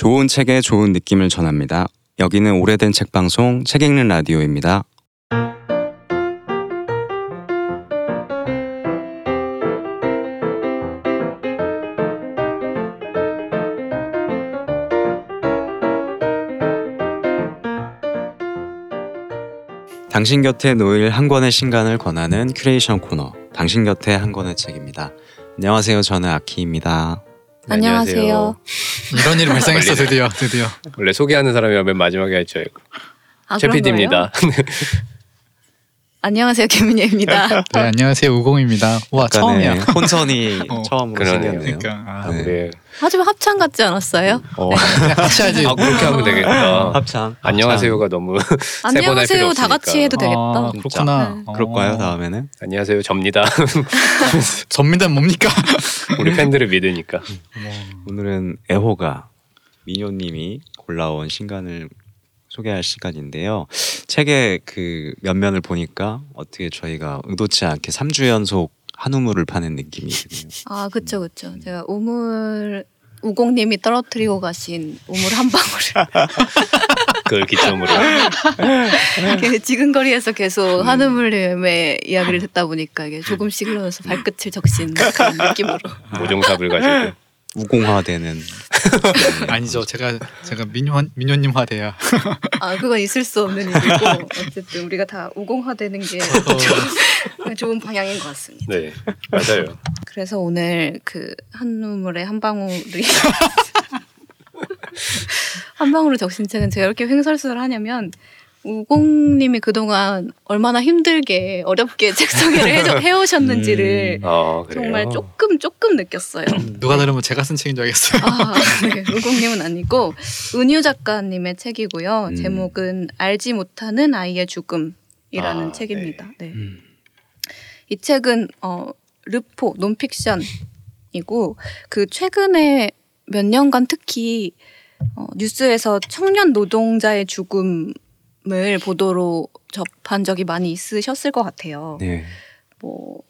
좋은 책에 좋은 느낌을 전합니다. 여기는 오래된 책 방송 책 읽는 라디오입니다. 당신 곁에 놓일 한 권의 신간을 권하는 큐레이션 코너 당신 곁에 한 권의 책입니다. 안녕하세요. 저는 아키입니다. 안녕하세요. 이런 일이 발생했어 드디어 드디어. 원래 소개하는 사람이 맨 마지막에 했죠. 아, 최 그런 거예요? PD입니다. 안녕하세요, 김민혜입니다. 네 안녕하세요 우공입니다. 와 처음이야. 혼선이 어, 처음으로 그러네요. 생겼네요. 그러니까 아, 네. 네. 하지만 합창 같지 않았어요? 어, 같이 하지. 아 그렇게 하면 되겠다. 합창. 안녕하세요.가 너무 세번할 필요 안녕하세요, 다. 같이 해도 되겠다. 아, 그렇구나. 네. 어. 그럴까요 다음에는? 안녕하세요. 접니다. 전민단 뭡니까? 우리 팬들을 믿으니까. 오늘은 애호가 민효님이 골라온 신간을 소개할 시간인데요. 책의 그 면면을 보니까 어떻게 저희가 의도치 않게 3주 연속 한 우물을 파는 느낌이 드네요. 아, 그쵸, 그쵸. 제가 우물 우공님이 떨어뜨리고 가신 우물 한 방울을 그걸 기점으로. 이렇게 지근거리에서 계속 한우물님의 이야기를 듣다 보니까 이게 조금씩 흘러서 발끝을 적신 그런 느낌으로. 모종삽을 가지고. 우공화되는 아니죠. 제가 제가 민효 민효님 화 돼야. 아, 그건 있을 수 없는 일이고 어쨌든 우리가 다 우공화되는 게 좋은- 좋은 방향인 것 같습니다. 네 맞아요. 그래서 오늘 그 한우물의 한 방울이 한 방울을 적신 책은 제가 이렇게 횡설수설 하냐면 우공님이 그동안 얼마나 힘들게 어렵게 책 소개를 해줘- 해오셨는지를 아 그래요. 정말 조금 조금 느꼈어요. 누가 들으면 제가 쓴 책인 줄 알겠어요. 아, 네. 우공님은 아니고 은유 작가님의 책이고요. 음. 제목은 알지 못하는 아이의 죽음이라는 아, 책입니다. 네. 음. 이 책은 어 르포 논픽션이고 그 최근에 몇 년간 특히 어, 뉴스에서 청년 노동자의 죽음 을 보도로 접한 적이 많이 있으셨을 것 같아요. 네. 뭐,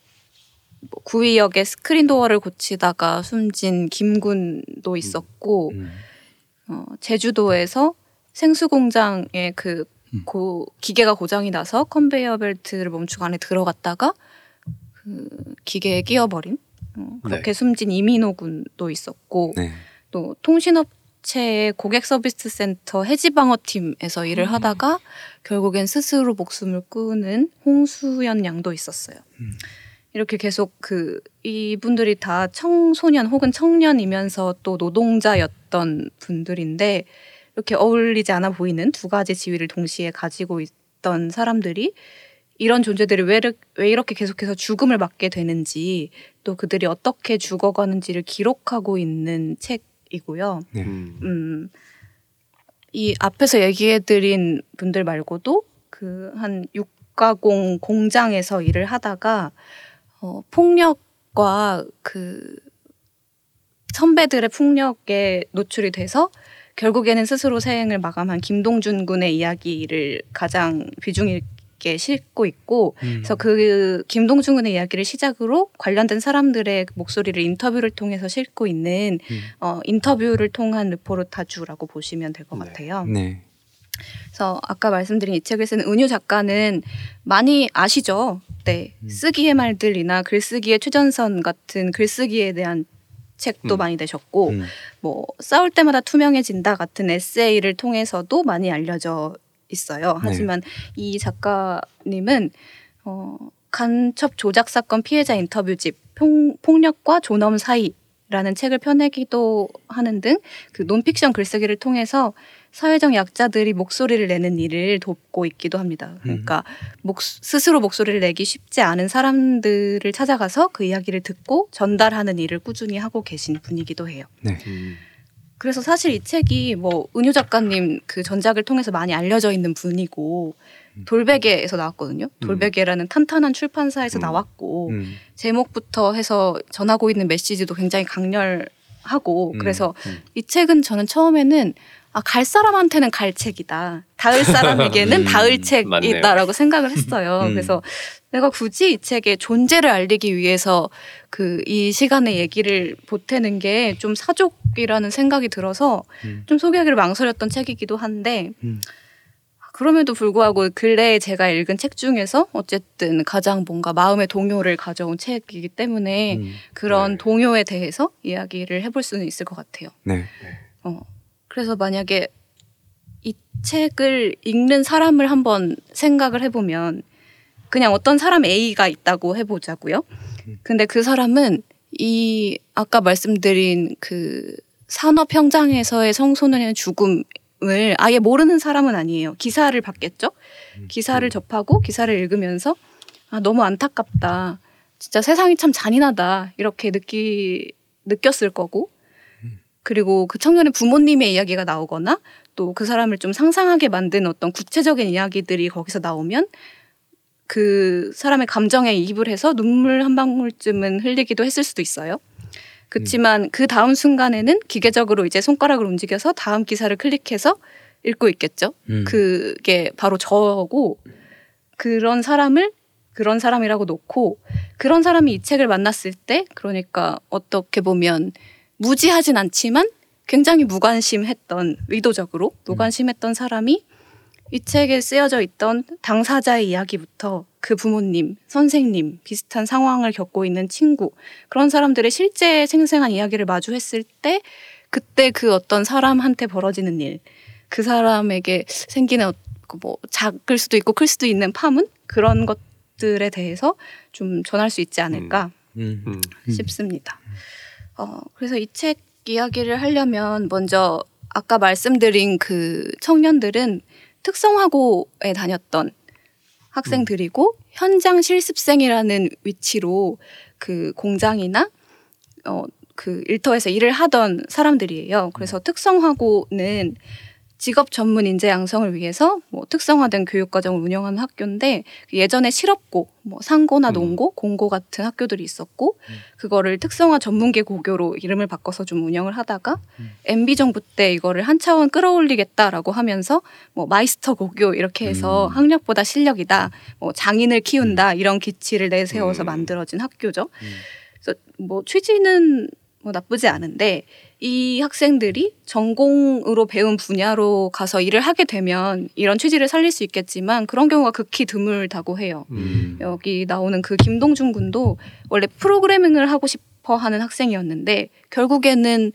뭐 구의역에 스크린 도어를 고치다가 숨진 김군도 있었고 음. 어, 제주도에서 생수 공장에 그 음. 고, 기계가 고장이 나서 컨베이어 벨트를 멈추고 안에 들어갔다가 그 기계에 끼어버린 어, 그렇게 숨진 이민호 군도 있었고 네. 또 통신업 체의 고객 서비스 센터 해지방어 팀에서 일을 음. 하다가 결국엔 스스로 목숨을 끊은 홍수연 양도 있었어요. 음. 이렇게 계속 그 이분들이 다 청소년 혹은 청년이면서 또 노동자였던 분들인데 이렇게 어울리지 않아 보이는 두 가지 지위를 동시에 가지고 있던 사람들이 이런 존재들이 왜, 왜 이렇게 계속해서 죽음을 맞게 되는지 또 그들이 어떻게 죽어가는지를 기록하고 있는 책 이고요. 네. 음. 음, 이 앞에서 얘기해드린 분들 말고도 그한 육가공 공장에서 일을 하다가 어, 폭력과 그 선배들의 폭력에 노출이 돼서 결국에는 스스로 생을 마감한 김동준 군의 이야기를 가장 비중 있게 싣고 있고 음. 그래서 그 김동준 군의 이야기를 시작으로 관련된 사람들의 목소리를 인터뷰를 통해서 싣고 있는 음. 어, 인터뷰를 통한 르포르타주라고 보시면 될것 네. 같아요. 네. 그래서 아까 말씀드린 이 책을 쓴 은유 작가는 많이 아시죠? 네. 음. 쓰기의 말들이나 글쓰기의 최전선 같은 글쓰기에 대한 책도 음. 많이 내셨고 음. 뭐 싸울 때마다 투명해진다 같은 에세이를 통해서도 많이 알려져 있어요. 네. 하지만 이 작가님은 어, 간첩 조작 사건 피해자 인터뷰집 폭, 폭력과 존엄 사이 라는 책을 펴내기도 하는 등 그 논픽션 글쓰기를 통해서 사회적 약자들이 목소리를 내는 일을 돕고 있기도 합니다. 그러니까 목, 스스로 목소리를 내기 쉽지 않은 사람들을 찾아가서 그 이야기를 듣고 전달하는 일을 꾸준히 하고 계신 분이기도 해요. 네. 음. 그래서 사실 이 책이 뭐 은유 작가님 그 전작을 통해서 많이 알려져 있는 분이고 돌베개에서 나왔거든요. 돌베개라는 탄탄한 출판사에서 음. 나왔고 음. 제목부터 해서 전하고 있는 메시지도 굉장히 강렬하고 하고 음, 그래서 음. 이 책은 저는 처음에는 아, 갈 사람한테는 갈 책이다. 닿을 사람에게는 음, 닿을 책이다라고 생각을 했어요. 음. 그래서 내가 굳이 이 책의 존재를 알리기 위해서 그 이 시간에 얘기를 보태는 게 좀 사족이라는 생각이 들어서 음. 좀 소개하기를 망설였던 책이기도 한데 음. 그럼에도 불구하고 근래에 제가 읽은 책 중에서 어쨌든 가장 뭔가 마음의 동요를 가져온 책이기 때문에 음. 그런 네. 동요에 대해서 이야기를 해볼 수는 있을 것 같아요. 네. 어. 그래서 만약에 이 책을 읽는 사람을 한번 생각을 해보면 그냥 어떤 사람 A가 있다고 해보자고요. 근데 그 사람은 이 아까 말씀드린 그 산업 현장에서의 청소년의 죽음을 아예 모르는 사람은 아니에요. 기사를 봤겠죠. 기사를 접하고 기사를 읽으면서 아 너무 안타깝다. 진짜 세상이 참 잔인하다 이렇게 느끼 느꼈을 거고 그리고 그 청년의 부모님의 이야기가 나오거나 또 그 사람을 좀 상상하게 만든 어떤 구체적인 이야기들이 거기서 나오면 그 사람의 감정에 이입을 해서 눈물 한 방울쯤은 흘리기도 했을 수도 있어요. 그렇지만 그 다음 순간에는 기계적으로 이제 손가락을 움직여서 다음 기사를 클릭해서 읽고 있겠죠. 음. 그게 바로 저고 그런 사람을 그런 사람이라고 놓고 그런 사람이 이 책을 만났을 때 그러니까 어떻게 보면 무지하진 않지만 굉장히 무관심했던 의도적으로 무관심했던 사람이 이 책에 쓰여져 있던 당사자의 이야기부터 그 부모님, 선생님, 비슷한 상황을 겪고 있는 친구 그런 사람들의 실제 생생한 이야기를 마주했을 때 그때 그 어떤 사람한테 벌어지는 일, 그 사람에게 생기는 어- 그뭐 작을 수도 있고 클 수도 있는 파문 그런 것들에 대해서 좀 전할 수 있지 않을까 음. 음. 싶습니다. 어, 그래서 이 책 이야기를 하려면 먼저 아까 말씀드린 그 청년들은 특성화고에 다녔던 학생들이고 현장 실습생이라는 위치로 그 공장이나 어, 그 일터에서 일을 하던 사람들이에요. 그래서 특성화고는 직업 전문 인재 양성을 위해서 뭐 특성화된 교육 과정을 운영하는 학교인데 예전에 실업고, 뭐 상고나 음. 농고, 공고 같은 학교들이 있었고 그거를 특성화 전문계 고교로 이름을 바꿔서 좀 운영을 하다가 MB 정부 때 이거를 한 차원 끌어올리겠다라고 하면서 뭐 마이스터 고교 이렇게 해서 음. 학력보다 실력이다, 뭐 장인을 키운다 이런 기치를 내세워서 음. 만들어진 학교죠. 음. 그래서 뭐 취지는 뭐 나쁘지 않은데 이 학생들이 전공으로 배운 분야로 가서 일을 하게 되면 이런 취지를 살릴 수 있겠지만 그런 경우가 극히 드물다고 해요. 음. 여기 나오는 그 김동준 군도 원래 프로그래밍을 하고 싶어 하는 학생이었는데 결국에는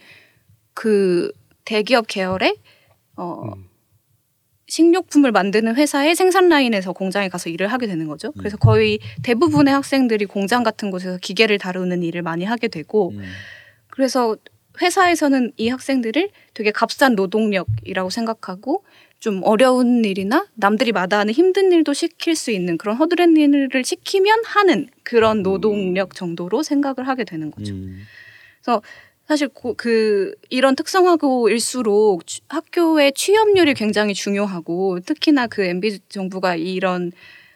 그 대기업 계열의 어 음. 식료품을 만드는 회사의 생산 라인에서 공장에 가서 일을 하게 되는 거죠. 그래서 거의 대부분의 학생들이 공장 같은 곳에서 기계를 다루는 일을 많이 하게 되고 음. 그래서 회사에서는 이 학생들을 되게 값싼 노동력이라고 생각하고 좀 어려운 일이나 남들이 마다하는 힘든 일도 시킬 수 있는 그런 허드렛 일을 시키면 하는 그런 노동력 정도로 생각을 하게 되는 거죠. 음. 사실 고- 그 이런 특성화고일수록 취- 학교의 취업률이 굉장히 중요하고 특히나 그 MB 정부가 이런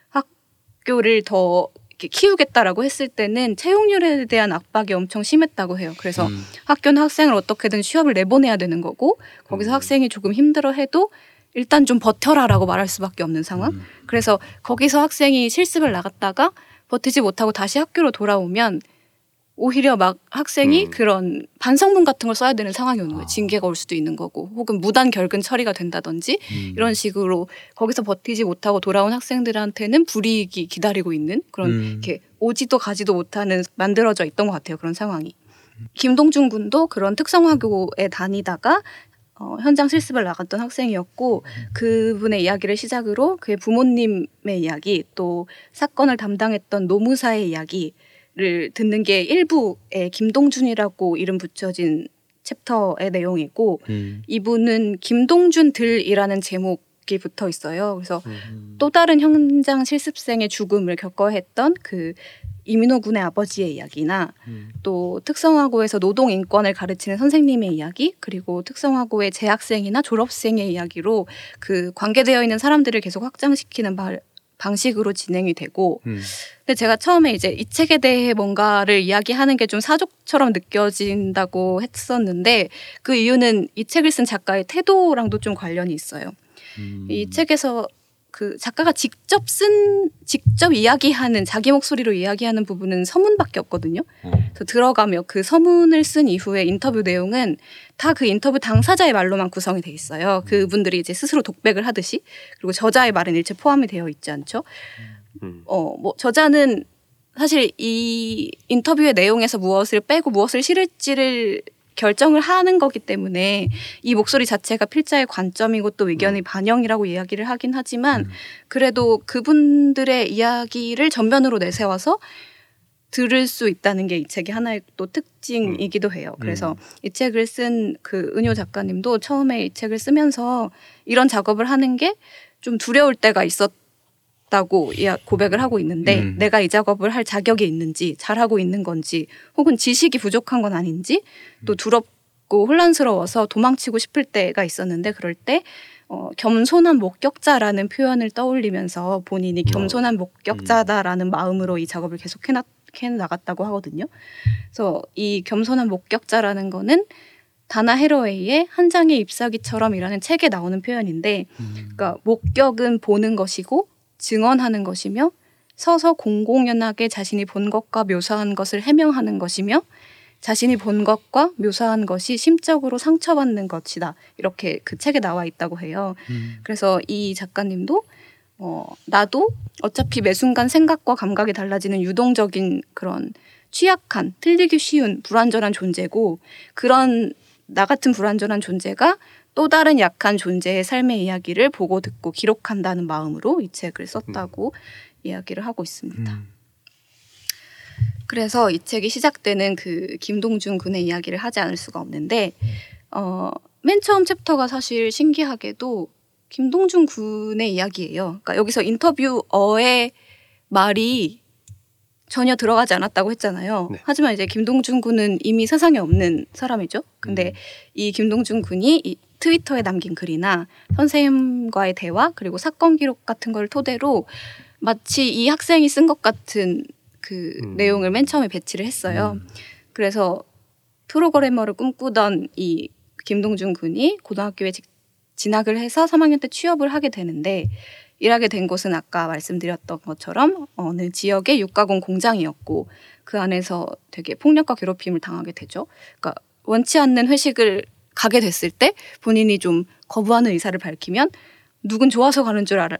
학교를 더 이렇게 키우겠다라고 했을 때는 채용률에 대한 압박이 엄청 심했다고 해요. 그래서 음. 학교는 학생을 어떻게든 취업을 내보내야 되는 거고 거기서 음. 학생이 조금 힘들어 해도 일단 좀 버텨라라고 말할 수밖에 없는 상황. 음. 그래서 거기서 학생이 실습을 나갔다가 버티지 못하고 다시 학교로 돌아오면 오히려 막 학생이 음. 그런 반성문 같은 걸 써야 되는 상황이 오는 거예요. 아. 징계가 올 수도 있는 거고 혹은 무단 결근 처리가 된다든지 음. 이런 식으로 거기서 버티지 못하고 돌아온 학생들한테는 불이익이 기다리고 있는 그런 음. 이렇게 오지도 가지도 못하는 만들어져 있던 것 같아요. 그런 상황이. 김동준 군도 그런 특성화교에 다니다가 어, 현장 실습을 나갔던 학생이었고 그분의 이야기를 시작으로 그의 부모님의 이야기 또 사건을 담당했던 노무사의 이야기 를 듣는 게 일부의 김동준이라고 이름 붙여진 챕터의 내용이고 음. 이분은 김동준 들이라는 제목이 붙어 있어요. 그래서 음. 또 다른 현장 실습생의 죽음을 겪어야 했던 그 이민호 군의 아버지의 이야기나 음. 또 특성화고에서 노동 인권을 가르치는 선생님의 이야기 그리고 특성화고의 재학생이나 졸업생의 이야기로 그 관계되어 있는 사람들을 계속 확장시키는 바, 방식으로 진행이 되고 음. 근데 제가 처음에 이제 이 책에 대해 뭔가를 이야기하는 게 좀 사족처럼 느껴진다고 했었는데 그 이유는 이 책을 쓴 작가의 태도랑도 좀 관련이 있어요. 음. 이 책에서 그 작가가 직접 쓴 직접 이야기하는 자기 목소리로 이야기하는 부분은 서문밖에 없거든요. 어. 그래서 들어가며 그 서문을 쓴 이후에 인터뷰 내용은 다 그 인터뷰 당사자의 말로만 구성이 돼 있어요. 그분들이 이제 스스로 독백을 하듯이 그리고 저자의 말은 일체 포함이 되어 있지 않죠. 음. 어, 뭐 저자는 사실 이 인터뷰의 내용에서 무엇을 빼고 무엇을 실을지를 결정을 하는 거기 때문에 이 목소리 자체가 필자의 관점이고 또 의견의 반영이라고 이야기를 하긴 하지만 음. 그래도 그분들의 이야기를 전면으로 내세워서 들을 수 있다는 게 이 책의 하나의 또 특징이기도 해요. 그래서 이 책을 쓴 그 은효 작가님도 처음에 이 책을 쓰면서 이런 작업을 하는 게 좀 두려울 때가 있었 다고 이야- 고백을 하고 있는데 음. 내가 이 작업을 할 자격이 있는지 잘하고 있는 건지 혹은 지식이 부족한 건 아닌지 또 두렵고 혼란스러워서 도망치고 싶을 때가 있었는데 그럴 때 어, 겸손한 목격자라는 표현을 떠올리면서 본인이 겸손한 목격자다라는 마음으로 이 작업을 계속 해나, 해 나갔다고 하거든요. 그래서 이 겸손한 목격자라는 거는 다나 헤로웨이의 한 장의 잎사귀처럼이라는 책에 나오는 표현인데, 그러니까 목격은 보는 것이고 증언하는 것이며 서서 공공연하게 자신이 본 것과 묘사한 것을 해명하는 것이며 자신이 본 것과 묘사한 것이 심적으로 상처받는 것이다. 이렇게 그 책에 나와 있다고 해요. 음. 그래서 이 작가님도 어, 나도 어차피 매 순간 생각과 감각이 달라지는 유동적인 그런 취약한, 틀리기 쉬운, 불완전한 존재고 그런 나 같은 불완전한 존재가 또 다른 약한 존재의 삶의 이야기를 보고 듣고 기록한다는 마음으로 이 책을 썼다고 이야기를 하고 있습니다. 음. 그래서 이 책이 시작되는 그 김동준 군의 이야기를 하지 않을 수가 없는데 어, 맨 처음 챕터가 사실 신기하게도 김동준 군의 이야기예요. 그러니까 여기서 인터뷰어의 말이 전혀 들어가지 않았다고 했잖아요. 네. 하지만 이제 김동준 군은 이미 세상에 없는 사람이죠. 근데 이 김동준 군이 이 트위터에 남긴 글이나 선생님과의 대화 그리고 사건 기록 같은 걸 토대로 마치 이 학생이 쓴 것 같은 그 음. 내용을 맨 처음에 배치를 했어요. 음. 그래서 프로그래머를 꿈꾸던 이 김동준 군이 고등학교에 직- 진학을 해서 3학년 때 취업을 하게 되는데 일하게 된 곳은 아까 말씀드렸던 것처럼 어느 지역의 육가공 공장이었고 그 안에서 되게 폭력과 괴롭힘을 당하게 되죠. 그러니까 원치 않는 회식을 가게 됐을 때 본인이 좀 거부하는 의사를 밝히면 누군 좋아서 가는 줄 알,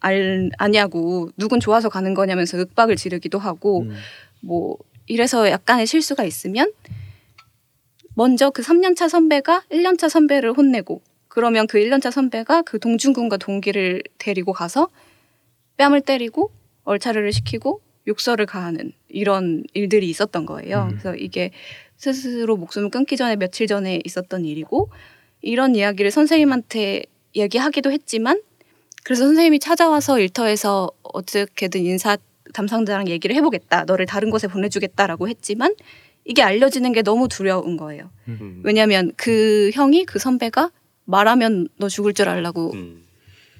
알, 아냐고 누군 좋아서 가는 거냐면서 윽박을 지르기도 하고 음. 뭐 이래서 약간의 실수가 있으면 먼저 그 3년차 선배가 1년차 선배를 혼내고 그러면 그 1년차 선배가 그 동준군과 동기를 데리고 가서 뺨을 때리고 얼차려를 시키고 욕설을 가하는 이런 일들이 있었던 거예요. 음. 그래서 이게 스스로 목숨을 끊기 전에 며칠 전에 있었던 일이고 이런 이야기를 선생님한테 얘기하기도 했지만 그래서 선생님이 찾아와서 일터에서 어떻게든 인사 담당자랑 얘기를 해보겠다. 너를 다른 곳에 보내주겠다라고 했지만 이게 알려지는 게 너무 두려운 거예요. 음. 왜냐하면 그 형이 그 선배가 말하면 너 죽을 줄 알라고 음.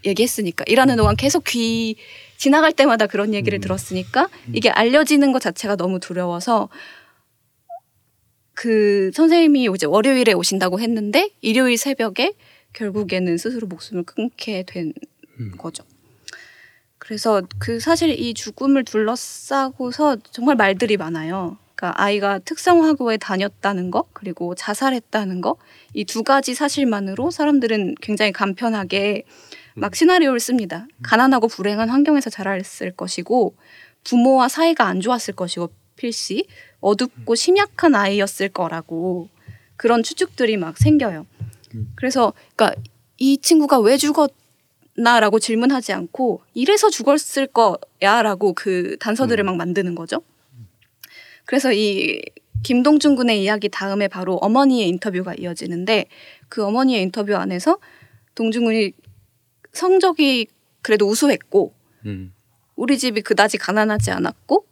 얘기했으니까 일하는 동안 계속 귀 지나갈 때마다 그런 얘기를 음. 들었으니까 이게 알려지는 것 자체가 너무 두려워서 그 선생님이 이제 월요일에 오신다고 했는데 일요일 새벽에 결국에는 스스로 목숨을 끊게 된 음. 거죠. 그래서 그 사실 이 죽음을 둘러싸고서 정말 말들이 많아요. 그러니까 아이가 특성화고에 다녔다는 거 그리고 자살했다는 거 이 두 가지 사실만으로 사람들은 굉장히 간편하게 막 시나리오를 씁니다. 가난하고 불행한 환경에서 자랐을 것이고 부모와 사이가 안 좋았을 것이고 필시 어둡고 심약한 아이였을 거라고 그런 추측들이 막 생겨요. 그래서 그러니까 이 친구가 왜 죽었나라고 질문하지 않고 이래서 죽었을 거야라고 그 단서들을 막 만드는 거죠. 그래서 이 김동준 군의 이야기 다음에 바로 어머니의 인터뷰가 이어지는데 그 어머니의 인터뷰 안에서 동준 군이 성적이 그래도 우수했고 음. 우리 집이 그다지 가난하지 않았고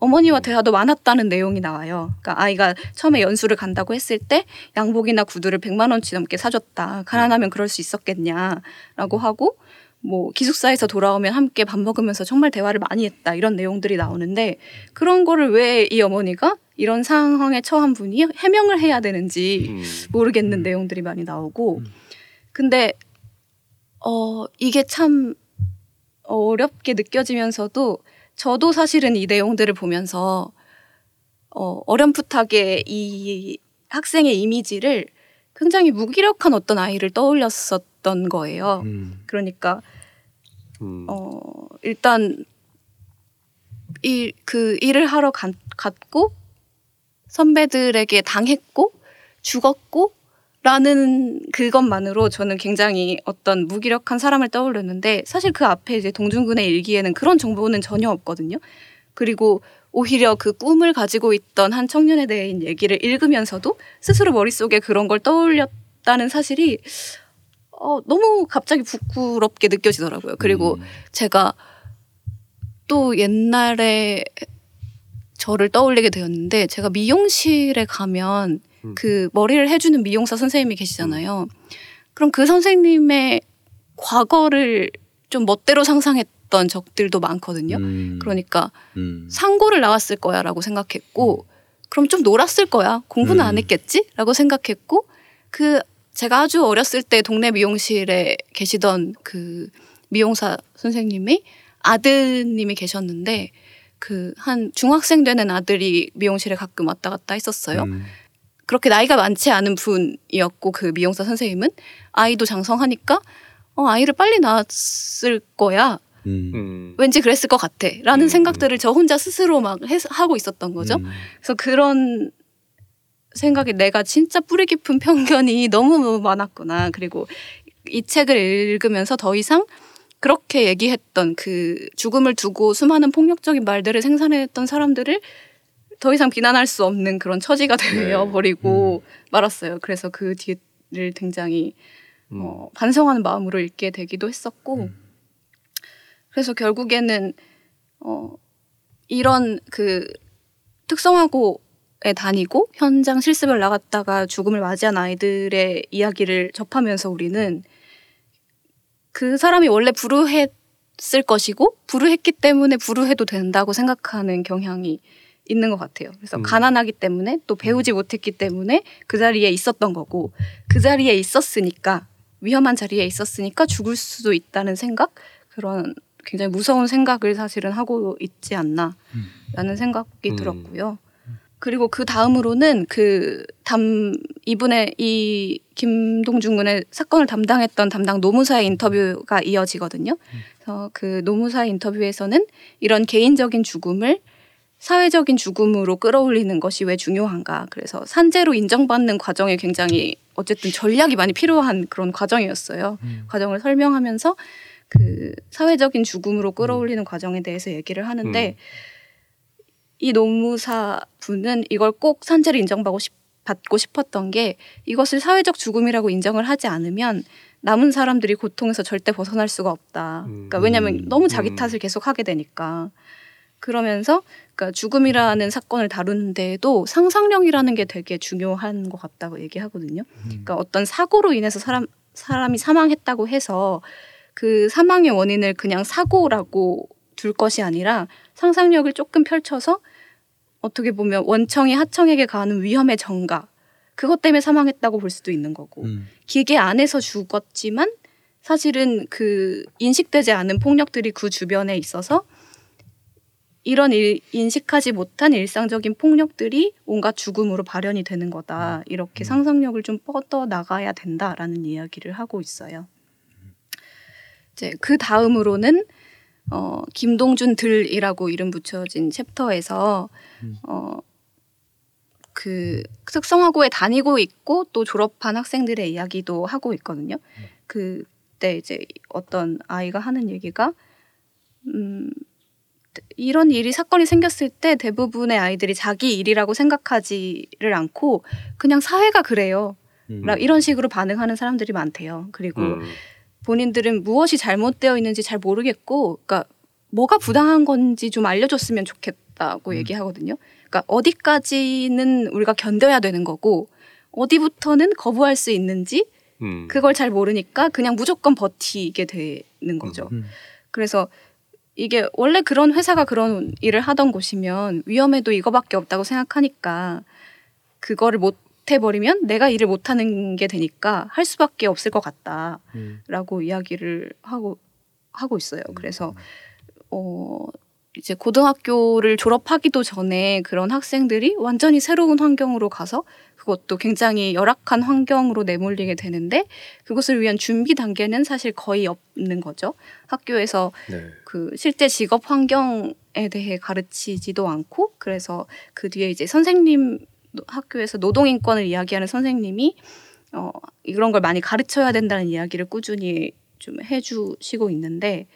어머니와 대화도 많았다는 내용이 나와요. 그러니까 아이가 처음에 연수를 간다고 했을 때 양복이나 구두를 100만 원치 넘게 사줬다. 가난하면 그럴 수 있었겠냐라고 하고 뭐 기숙사에서 돌아오면 함께 밥 먹으면서 정말 대화를 많이 했다 이런 내용들이 나오는데 그런 거를 왜 이 어머니가 이런 상황에 처한 분이 해명을 해야 되는지 음. 모르겠는 내용들이 많이 나오고 근데 어 이게 참 어렵게 느껴지면서도 저도 사실은 이 내용들을 보면서 어 어렴풋하게 이 학생의 이미지를 굉장히 무기력한 어떤 아이를 떠올렸었던 거예요. 음. 그러니까 음. 어 일단 이그 일을 하러 간- 갔고 선배들에게 당했고 죽었고 라는 그것만으로 저는 굉장히 어떤 무기력한 사람을 떠올렸는데 사실 그 앞에 이제 동준군의 일기에는 그런 정보는 전혀 없거든요. 그리고 오히려 그 꿈을 가지고 있던 한 청년에 대한 얘기를 읽으면서도 스스로 머릿속에 그런 걸 떠올렸다는 사실이 어, 너무 갑자기 부끄럽게 느껴지더라고요. 그리고 음. 제가 또 옛날에 저를 떠올리게 되었는데 제가 미용실에 가면 음. 그 머리를 해주는 미용사 선생님이 계시잖아요. 그럼 그 선생님의 과거를 좀 멋대로 상상했던 적들도 많거든요. 음. 그러니까 음. 상고를 나왔을 거야라고 생각했고 그럼 좀 놀았을 거야 공부는 안 음. 했겠지라고 생각했고 그 제가 아주 어렸을 때 동네 미용실에 계시던 그 미용사 선생님이 아드님이 계셨는데 그 한 중학생 되는 아들이 미용실에 가끔 왔다 갔다 했었어요. 음. 그렇게 나이가 많지 않은 분이었고 그 미용사 선생님은 아이도 장성하니까 어 아이를 빨리 낳았을 거야. 음. 음. 왠지 그랬을 것 같아. 라는 음. 생각들을 저 혼자 스스로 막 해- 하고 있었던 거죠. 음. 그래서 그런 생각이 내가 진짜 뿌리 깊은 편견이 너무 많았구나. 그리고 이 책을 읽으면서 더 이상 그렇게 얘기했던 그 죽음을 두고 수많은 폭력적인 말들을 생산했던 사람들을 더 이상 비난할 수 없는 그런 처지가 되어 버리고 말았어요. 그래서 그 뒤를 굉장히 음. 어, 반성하는 마음으로 읽게 되기도 했었고 그래서 결국에는 어, 이런 그 특성화고에 다니고 현장 실습을 나갔다가 죽음을 맞이한 아이들의 이야기를 접하면서 우리는 그 사람이 원래 불우했을 것이고 불우했기 때문에 불우해도 된다고 생각하는 경향이 있는 것 같아요. 그래서 음. 가난하기 때문에 또 배우지 못했기 때문에 그 자리에 있었던 거고 그 자리에 있었으니까 위험한 자리에 있었으니까 죽을 수도 있다는 생각 그런 굉장히 무서운 생각을 사실은 하고 있지 않나라는 생각이 음. 들었고요. 그리고 그 다음으로는 그 담 이분의 이 김동준 군의 사건을 담당했던 담당 노무사의 인터뷰가 이어지거든요. 그래서 그 노무사의 인터뷰에서는 이런 개인적인 죽음을 사회적인 죽음으로 끌어올리는 것이 왜 중요한가. 그래서 산재로 인정받는 과정에 굉장히 어쨌든 전략이 많이 필요한 그런 과정이었어요. 과정을 설명하면서 그 사회적인 죽음으로 끌어올리는 과정에 대해서 얘기를 하는데 이 노무사 분은 이걸 꼭 산재를 인정받고 싶, 받고 싶었던 게 이것을 사회적 죽음이라고 인정을 하지 않으면 남은 사람들이 고통에서 절대 벗어날 수가 없다. 그러니까 왜냐하면 음. 너무 자기 음. 탓을 계속 하게 되니까. 그러면서 그러니까 죽음이라는 사건을 다루는데도 상상력이라는 게 되게 중요한 것 같다고 얘기하거든요. 그러니까 어떤 사고로 인해서 사람 사람이 사망했다고 해서 그 사망의 원인을 그냥 사고라고 둘 것이 아니라 상상력을 조금 펼쳐서 어떻게 보면 원청이 하청에게 가하는 위험의 전가 그것 때문에 사망했다고 볼 수도 있는 거고 음. 기계 안에서 죽었지만 사실은 그 인식되지 않은 폭력들이 그 주변에 있어서 이런 일, 인식하지 못한 일상적인 폭력들이 온갖 죽음으로 발현이 되는 거다. 이렇게 상상력을 좀 뻗어 나가야 된다라는 이야기를 하고 있어요. 이제 그 다음으로는 어, 김동준 들이라고 이름 붙여진 챕터에서 어, 그 특성화고에 다니고 있고 또 졸업한 학생들의 이야기도 하고 있거든요. 그때 이제 어떤 아이가 하는 얘기가 음, 이런 일이 사건이 생겼을 때 대부분의 아이들이 자기 일이라고 생각하지를 않고 그냥 사회가 그래요. 음. 라- 이런 식으로 반응하는 사람들이 많대요. 그리고 음. 본인들은 무엇이 잘못되어 있는지 잘 모르겠고, 그러니까 뭐가 부당한 건지 좀 알려줬으면 좋겠다고 얘기하거든요. 그러니까 어디까지는 우리가 견뎌야 되는 거고, 어디부터는 거부할 수 있는지 음. 그걸 잘 모르니까 그냥 무조건 버티게 되는 거죠. 음. 그래서 이게 원래 그런 회사가 그런 일을 하던 곳이면 위험해도 이거밖에 없다고 생각하니까 그거를 못 해버리면 내가 일을 못 하는 게 되니까 할 수밖에 없을 것 같다라고 음. 이야기를 하고 하고 있어요. 그래서 어 이제 고등학교를 졸업하기도 전에 그런 학생들이 완전히 새로운 환경으로 가서 그것도 굉장히 열악한 환경으로 내몰리게 되는데 그것을 위한 준비 단계는 사실 거의 없는 거죠. 학교에서 네. 그 실제 직업 환경에 대해 가르치지도 않고 그래서 그 뒤에 이제 선생님 학교에서 노동 인권을 이야기하는 선생님이 어 이런 걸 많이 가르쳐야 된다는 이야기를 꾸준히 좀 해주시고 있는데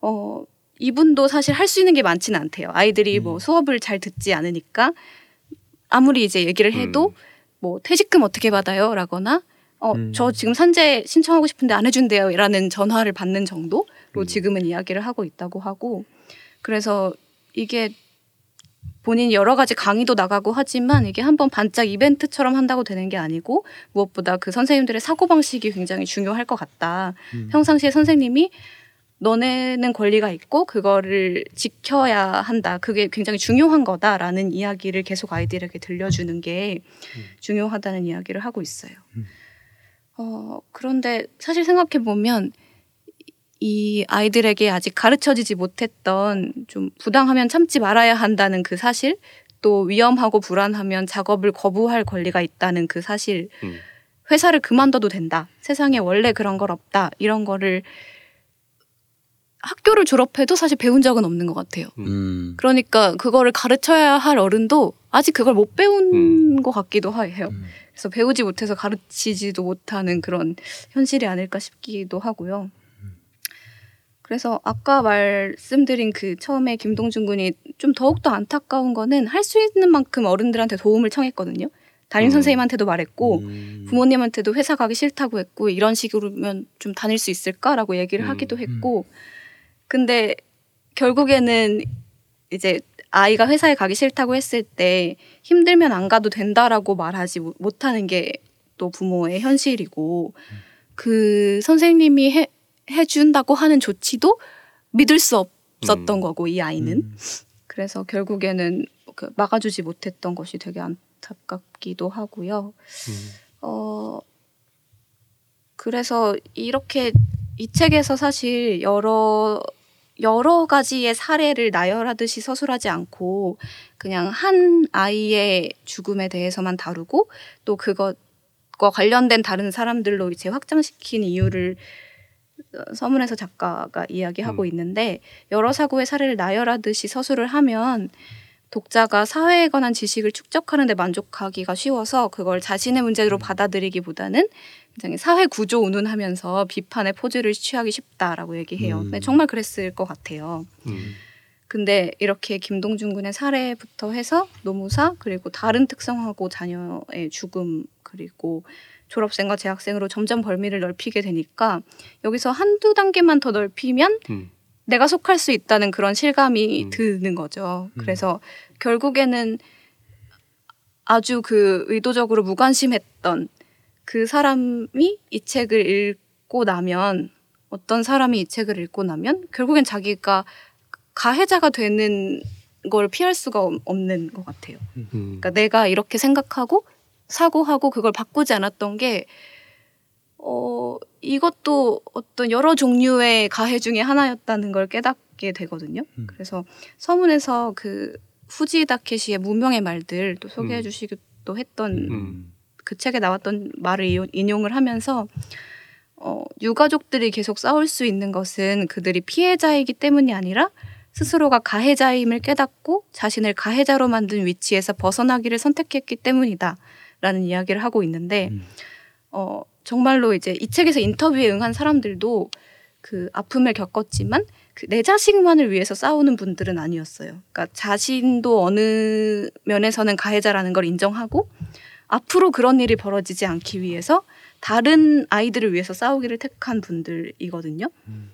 어 이분도 사실 할 수 있는 게 많지는 않대요. 아이들이 뭐 수업을 잘 듣지 않으니까 아무리 이제 얘기를 해도 음. 뭐 퇴직금 어떻게 받아요?라거나 어 음. 저 지금 산재 신청하고 싶은데 안 해준대요 라는 전화를 받는 정도로 음. 지금은 이야기를 하고 있다고 하고 그래서 이게 본인이 여러 가지 강의도 나가고 하지만 이게 한번 반짝 이벤트처럼 한다고 되는 게 아니고 무엇보다 그 선생님들의 사고 방식이 굉장히 중요할 것 같다. 음. 평상시에 선생님이 너네는 권리가 있고 그거를 지켜야 한다. 그게 굉장히 중요한 거다라는 이야기를 계속 아이들에게 들려주는 게 중요하다는 이야기를 하고 있어요. 음. 어, 그런데 사실 생각해 보면 이 아이들에게 아직 가르쳐지지 못했던 좀 부당하면 참지 말아야 한다는 그 사실 또 위험하고 불안하면 작업을 거부할 권리가 있다는 그 사실 음. 회사를 그만둬도 된다. 세상에 원래 그런 걸 없다. 이런 거를 학교를 졸업해도 사실 배운 적은 없는 것 같아요. 음. 그러니까 그거를 가르쳐야 할 어른도 아직 그걸 못 배운 음. 것 같기도 해요. 음. 그래서 배우지 못해서 가르치지도 못하는 그런 현실이 아닐까 싶기도 하고요. 그래서 아까 말씀드린 그 처음에 김동준 군이 좀 더욱더 안타까운 거는 할 수 있는 만큼 어른들한테 도움을 청했거든요. 담임 음. 선생님한테도 말했고 음. 부모님한테도 회사 가기 싫다고 했고 이런 식으로면 좀 다닐 수 있을까라고 얘기를 음. 하기도 했고 근데 결국에는 이제 아이가 회사에 가기 싫다고 했을 때 힘들면 안 가도 된다라고 말하지 못- 못하는 게 또 부모의 현실이고 그 선생님이 해, 해준다고 하는 조치도 믿을 수 없었던 음. 거고 이 아이는 음. 그래서 결국에는 그 막아주지 못했던 것이 되게 안타깝기도 하고요. 음. 어 그래서 이렇게 이 책에서 사실 여러 여러 가지의 사례를 나열하듯이 서술하지 않고 그냥 한 아이의 죽음에 대해서만 다루고 또 그것과 관련된 다른 사람들로 이제 확장시킨 이유를 어, 서문에서 작가가 이야기하고 음. 있는데 여러 사고의 사례를 나열하듯이 서술을 하면 독자가 사회에 관한 지식을 축적하는 데 만족하기가 쉬워서 그걸 자신의 문제로 받아들이기보다는 굉장히 사회 구조 운운하면서 비판의 포즈를 취하기 쉽다라고 얘기해요. 음. 근데 정말 그랬을 것 같아요. 음. 근데 이렇게 김동준 군의 사례부터 해서 노무사 그리고 다른 특성하고 자녀의 죽음 그리고 졸업생과 재학생으로 점점 벌미를 넓히게 되니까 여기서 한두 단계만 더 넓히면 음. 내가 속할 수 있다는 그런 실감이 음. 드는 거죠. 음. 그래서 결국에는 아주 그 의도적으로 무관심했던 그 사람이 이 책을 읽고 나면 어떤 사람이 이 책을 읽고 나면 결국엔 자기가 가해자가 되는 걸 피할 수가 없- 없는 것 같아요. 음. 그러니까 내가 이렇게 생각하고 사고하고 그걸 바꾸지 않았던 게 어, 이것도 어떤 여러 종류의 가해 중에 하나였다는 걸 깨닫게 되거든요. 음. 그래서 서문에서 그 후지 다케시의 무명의 말들 또 소개해 음. 주시기도 했던 음. 그 책에 나왔던 말을 인용을 하면서 어, 유가족들이 계속 싸울 수 있는 것은 그들이 피해자이기 때문이 아니라 스스로가 가해자임을 깨닫고 자신을 가해자로 만든 위치에서 벗어나기를 선택했기 때문이다. 라는 이야기를 하고 있는데, 음. 어, 정말로 이제 이 책에서 인터뷰에 응한 사람들도 그 아픔을 겪었지만 그 내 자식만을 위해서 싸우는 분들은 아니었어요. 그러니까 자신도 어느 면에서는 가해자라는 걸 인정하고 앞으로 그런 일이 벌어지지 않기 위해서 다른 아이들을 위해서 싸우기를 택한 분들이거든요. 음.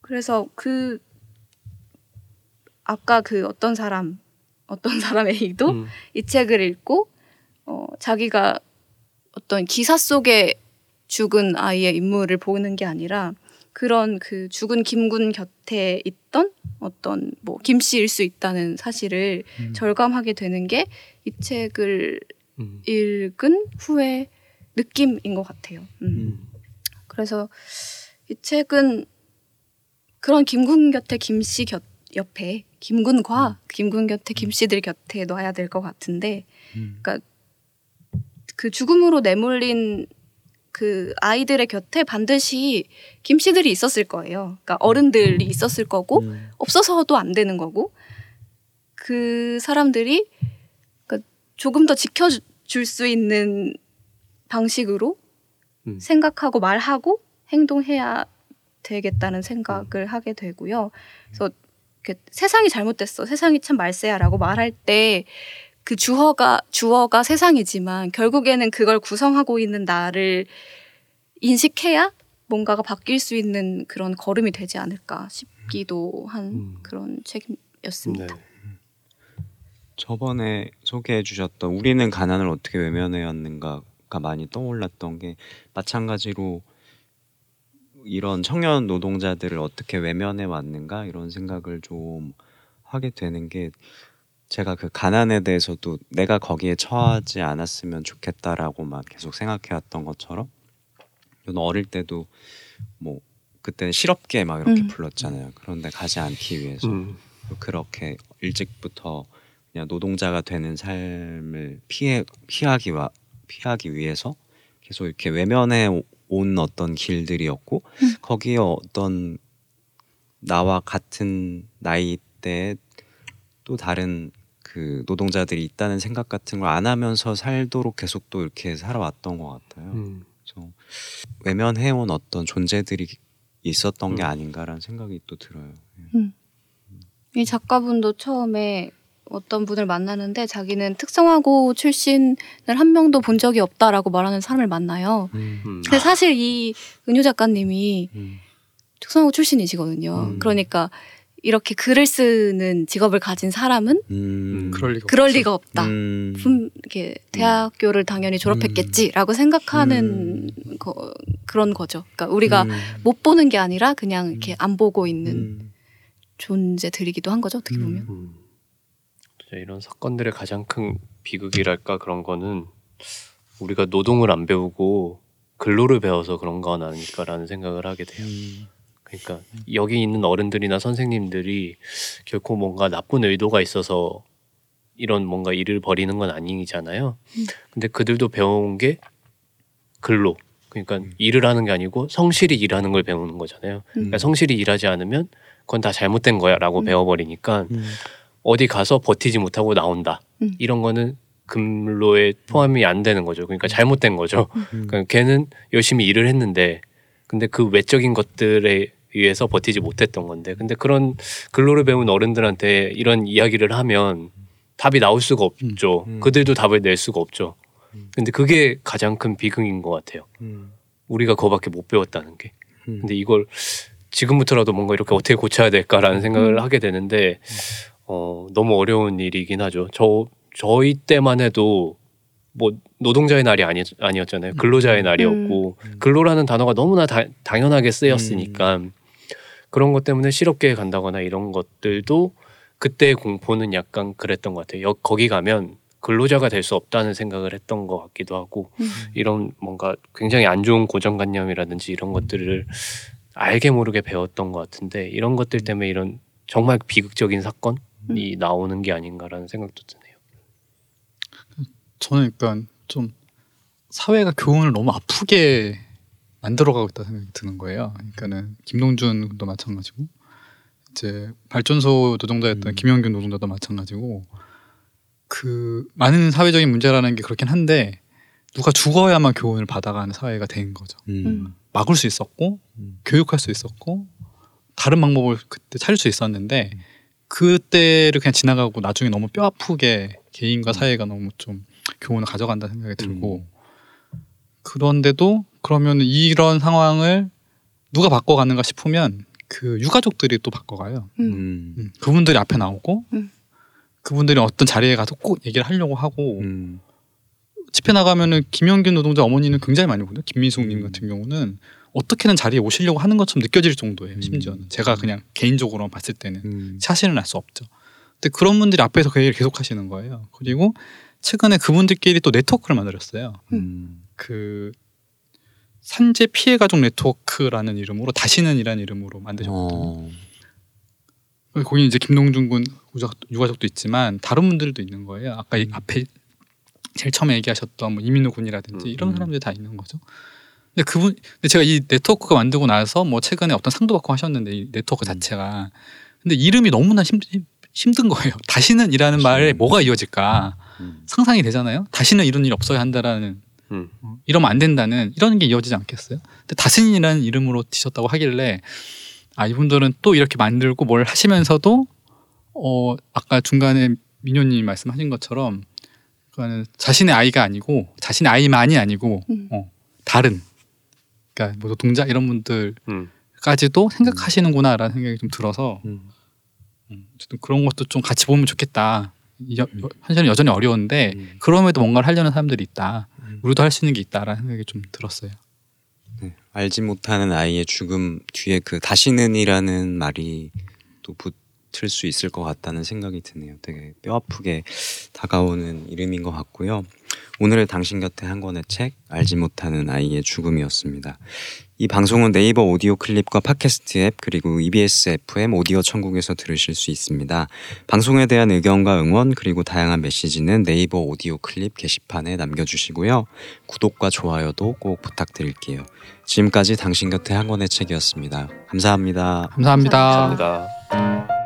그래서 그 아까 그 어떤 사람 어떤 사람의 이도 음. 이 책을 읽고 어, 자기가 어떤 기사 속에 죽은 아이의 인물을 보는 게 아니라 그런 그 죽은 김군 곁에 있던 어떤 뭐 김씨일 수 있다는 사실을 음. 절감하게 되는 게 이 책을 음. 읽은 후의 느낌인 것 같아요. 음. 음. 그래서 이 책은 그런 김군 곁에 김씨 곁 옆에 김군과 김군 곁에 김씨들 곁에 놔야 될 것 같은데 음. 그 죽음으로 내몰린 그 아이들의 곁에 반드시 김씨들이 있었을 거예요. 그러니까 어른들이 있었을 거고 음. 없어서도 안 되는 거고 그 사람들이 그러니까 조금 더 지켜줄 수 있는 방식으로 음. 생각하고 말하고 행동해야 되겠다는 생각을 하게 되고요. 그래서 세상이 잘못됐어, 세상이 참 말세야라고 말할 때 그 주어가 주어가 세상이지만 결국에는 그걸 구성하고 있는 나를 인식해야 뭔가가 바뀔 수 있는 그런 걸음이 되지 않을까 싶기도 한 음. 그런 네. 책이었습니다. 저번에 소개해 주셨던 우리는 가난을 어떻게 외면해왔는가가 많이 떠올랐던 게 마찬가지로 이런 청년 노동자들을 어떻게 외면해 왔는가 이런 생각을 좀 하게 되는 게 제가 그 가난에 대해서도 내가 거기에 처하지 않았으면 좋겠다라고 막 계속 생각해 왔던 것처럼 저는 어릴 때도 뭐 그때는 실업계 막 이렇게 음. 불렀잖아요. 그런데 가지 않기 위해서 음. 그렇게 일찍부터 그냥 노동자가 되는 삶을 피해 피하기 와 피하기 위해서 계속 이렇게 외면해 오- 온 어떤 길들이었고 음. 거기에 어떤 나와 같은 나이대 또 다른 그 노동자들이 있다는 생각 같은 걸 안 하면서 살도록 계속 또 이렇게 살아왔던 것 같아요. 음. 그래서 외면해온 어떤 존재들이 있었던 게 음. 아닌가라는 생각이 또 들어요. 이 작가분도 처음에 어떤 분을 만나는데 자기는 특성화고 출신을 한 명도 본 적이 없다라고 말하는 사람을 만나요. 음. 음. 근데 사실 이 은효 작가님이 음. 특성화고 출신이시거든요. 음. 그러니까 이렇게 글을 쓰는 직업을 가진 사람은 음. 그럴 리가 그럴. 리가 없다. 음. 분 이렇게 대학교를 당연히 졸업했겠지라고 생각하는 거, 그런 거죠. 그러니까 우리가 음. 못 보는 게 아니라 그냥 이렇게 안 보고 있는 음. 존재들이기도 한 거죠. 어떻게 음. 보면. 음. 이런 사건들의 가장 큰 비극이랄까 그런 거는 우리가 노동을 안 배우고 근로를 배워서 그런 건 아닐까라는 생각을 하게 돼요. 음. 그러니까 여기 있는 어른들이나 선생님들이 결코 뭔가 나쁜 의도가 있어서 이런 뭔가 일을 벌이는 건 아니잖아요. 음. 근데 그들도 배워온 게 근로. 그러니까 일을 하는 게 아니고 성실히 일하는 걸 배우는 거잖아요. 음. 그러니까 성실히 일하지 않으면 그건 다 잘못된 거야라고 음. 배워버리니까 음. 어디 가서 버티지 못하고 나온다. 음. 이런 거는 근로에 포함이 안 되는 거죠. 그러니까 잘못된 거죠. 음. 그러니까 걔는 열심히 일을 했는데 근데 그 외적인 것들에 의해서 버티지 못했던 건데 근데 그런 근로를 배운 어른들한테 이런 이야기를 하면 답이 나올 수가 없죠. 음. 그들도 답을 낼 수가 없죠. 음. 근데 그게 가장 큰 비극인 것 같아요. 음. 우리가 그거밖에 못 배웠다는 게. 음. 근데 이걸 지금부터라도 뭔가 이렇게 어떻게 고쳐야 될까라는 생각을 음. 하게 되는데 어, 너무 어려운 일이긴 하죠. 저 저희 때만 해도 뭐 노동자의 날이 아니, 아니었잖아요. 근로자의 날이었고 음. 근로라는 단어가 너무나 다, 당연하게 쓰였으니까 그런 것 때문에 실업계에 간다거나 이런 것들도 그때의 공포는 약간 그랬던 것 같아요. 여, 거기 가면 근로자가 될 수 없다는 생각을 했던 것 같기도 하고 음. 이런 뭔가 굉장히 안 좋은 고정관념이라든지 이런 것들을 알게 모르게 배웠던 것 같은데 이런 것들 때문에 이런 정말 비극적인 사건이 나오는 게 아닌가라는 생각도 드네요. 저는 그러니까 좀 사회가 교훈을 너무 아프게 만들어가고 있다 생각이 드는 거예요. 그러니까는 김동준도 마찬가지고 이제 발전소 노동자였던 음. 김영균 노동자도 마찬가지고 그 많은 사회적인 문제라는 게 그렇긴 한데 누가 죽어야만 교훈을 받아가는 사회가 된 거죠. 음. 막을 수 있었고 음. 교육할 수 있었고 다른 방법을 그때 찾을 수 있었는데 그때를 그냥 지나가고 나중에 너무 뼈 아프게 개인과 사회가 너무 좀 교훈을 가져간다 생각이 들고 그런데도 그러면 이런 상황을 누가 바꿔가는가 싶으면 그 유가족들이 또 바꿔가요. 음. 음. 음, 그분들이 앞에 나오고 음. 그분들이 어떤 자리에 가서 꼭 얘기를 하려고 하고 음. 집회 나가면은 김영균 노동자 어머니는 굉장히 많이 오거든요. 김미숙님 음. 같은 경우는 어떻게든 자리에 오시려고 하는 것처럼 느껴질 정도예요. 음. 심지어는 제가 그냥 개인적으로 봤을 때는 음. 사실은 알 수 없죠. 근데 그런 분들이 앞에서 그 얘기를 계속 하시는 거예요. 그리고 최근에 그분들끼리 또 네트워크를 만들었어요. 음. 그 산재 피해 가족 네트워크라는 이름으로 다시는이라는 이름으로 만드셨거든요. 어. 거기 이제 김동준 군 유가족, 유가족도 있지만 다른 분들도 있는 거예요. 아까 이 음. 앞에 제일 처음에 얘기하셨던 뭐 이민호 군이라든지 음, 이런 음. 사람들이 다 있는 거죠. 근데 그분, 근데 제가 이 네트워크가 만들고 나서 뭐 최근에 어떤 상도 받고 하셨는데 이 네트워크 음. 자체가 근데 이름이 너무나 힘, 힘- 힘든 거예요. 다시는 이라는 다시는. 말에 뭐가 이어질까 음. 상상이 되잖아요. 다시는 이런 일 없어야 한다라는 음. 어, 이러면 안 된다는 이런 게 이어지지 않겠어요? 근데 다신이라는 이름으로 지셨다고 하길래 아 이분들은 또 이렇게 만들고 뭘 하시면서도 어 아까 중간에 민효님 말씀하신 것처럼 그거는 자신의 아이가 아니고 자신의 아이만이 아니고 음. 어, 다른 그러니까 뭐 노동자 이런 분들까지도 음. 생각하시는구나라는 생각이 좀 들어서 음. 음, 어쨌든 그런 것도 좀 같이 보면 좋겠다. 이 여- 현실은 여전히 어려운데 음. 그럼에도 뭔가를 하려는 사람들이 있다. 음. 우리도 할 수 있는 게 있다라는 생각이 좀 들었어요. 네. 알지 못하는 아이의 죽음 뒤에 그 다시는이라는 말이 또 붙 을 수 있을 것 같다는 생각이 드네요. 되게 뼈 아프게 다가오는 이름인 것 같고요. 오늘의 당신 곁에 한 권의 책 알지 못하는 아이의 죽음이었습니다. 이 방송은 네이버 오디오 클립과 팟캐스트 앱 그리고 EBS FM 오디오 천국에서 들으실 수 있습니다. 방송에 대한 의견과 응원 그리고 다양한 메시지는 네이버 오디오 클립 게시판에 남겨주시고요. 구독과 좋아요도 꼭 부탁드릴게요. 지금까지 당신 곁에 한 권의 책이었습니다. 감사합니다. 감사합니다. 감사합니다.